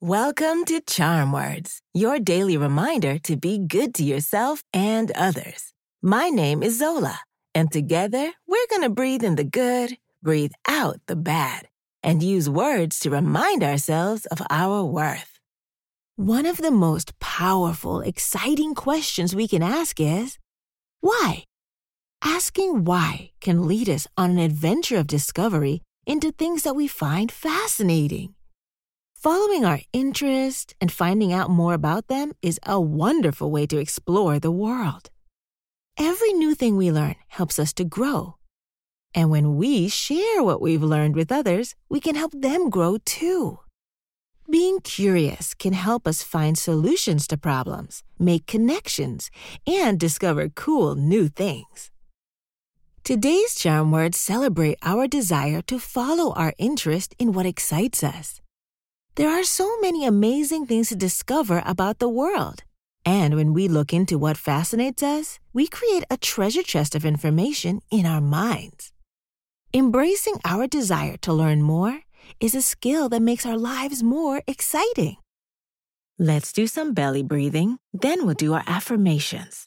Welcome to Charm Words, your daily reminder to be good to yourself and others. My name is Zola, and together we're going to breathe in the good, breathe out the bad, and use words to remind ourselves of our worth. One of the most powerful, exciting questions we can ask is why? Asking why can lead us on an adventure of discovery into things that we find fascinating. Following our interest and finding out more about them is a wonderful way to explore the world. Every new thing we learn helps us to grow. And when we share what we've learned with others, we can help them grow too. Being curious can help us find solutions to problems, make connections, and discover cool new things. Today's charm words celebrate our desire to follow our interest in what excites us. There are so many amazing things to discover about the world. And when we look into what fascinates us, we create a treasure chest of information in our minds. Embracing our desire to learn more is a skill that makes our lives more exciting. Let's do some belly breathing, then we'll do our affirmations.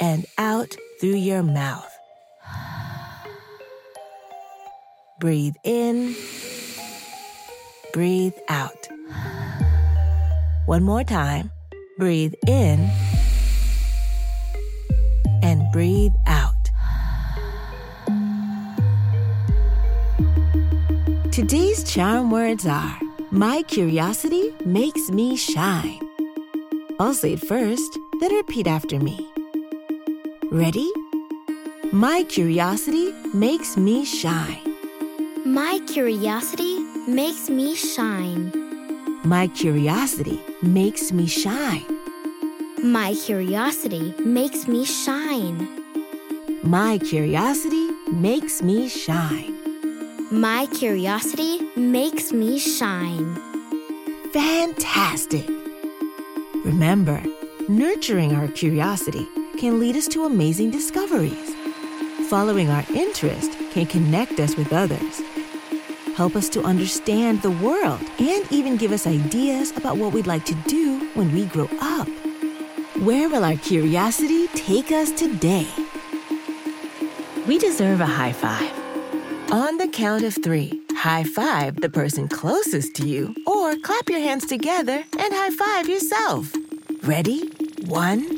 and out through your mouth. Breathe in. Breathe out. One more time. Breathe in. And breathe out. Today's charm words are My curiosity makes me shine. I'll say it first, then repeat after me. Ready? My curiosity makes me shine. My curiosity makes me shine. My curiosity makes me shine. My curiosity makes me shine. My curiosity makes me shine. My curiosity makes me shine. Fantastic! Remember, nurturing our curiosity can lead us to amazing discoveries. Following our interest can connect us with others help us to understand the world, and even give us ideas about what we'd like to do when we grow up. Where will our curiosity take us today? We deserve a high five. On the count of three, high five the person closest to you, or clap your hands together and high five yourself. Ready? One,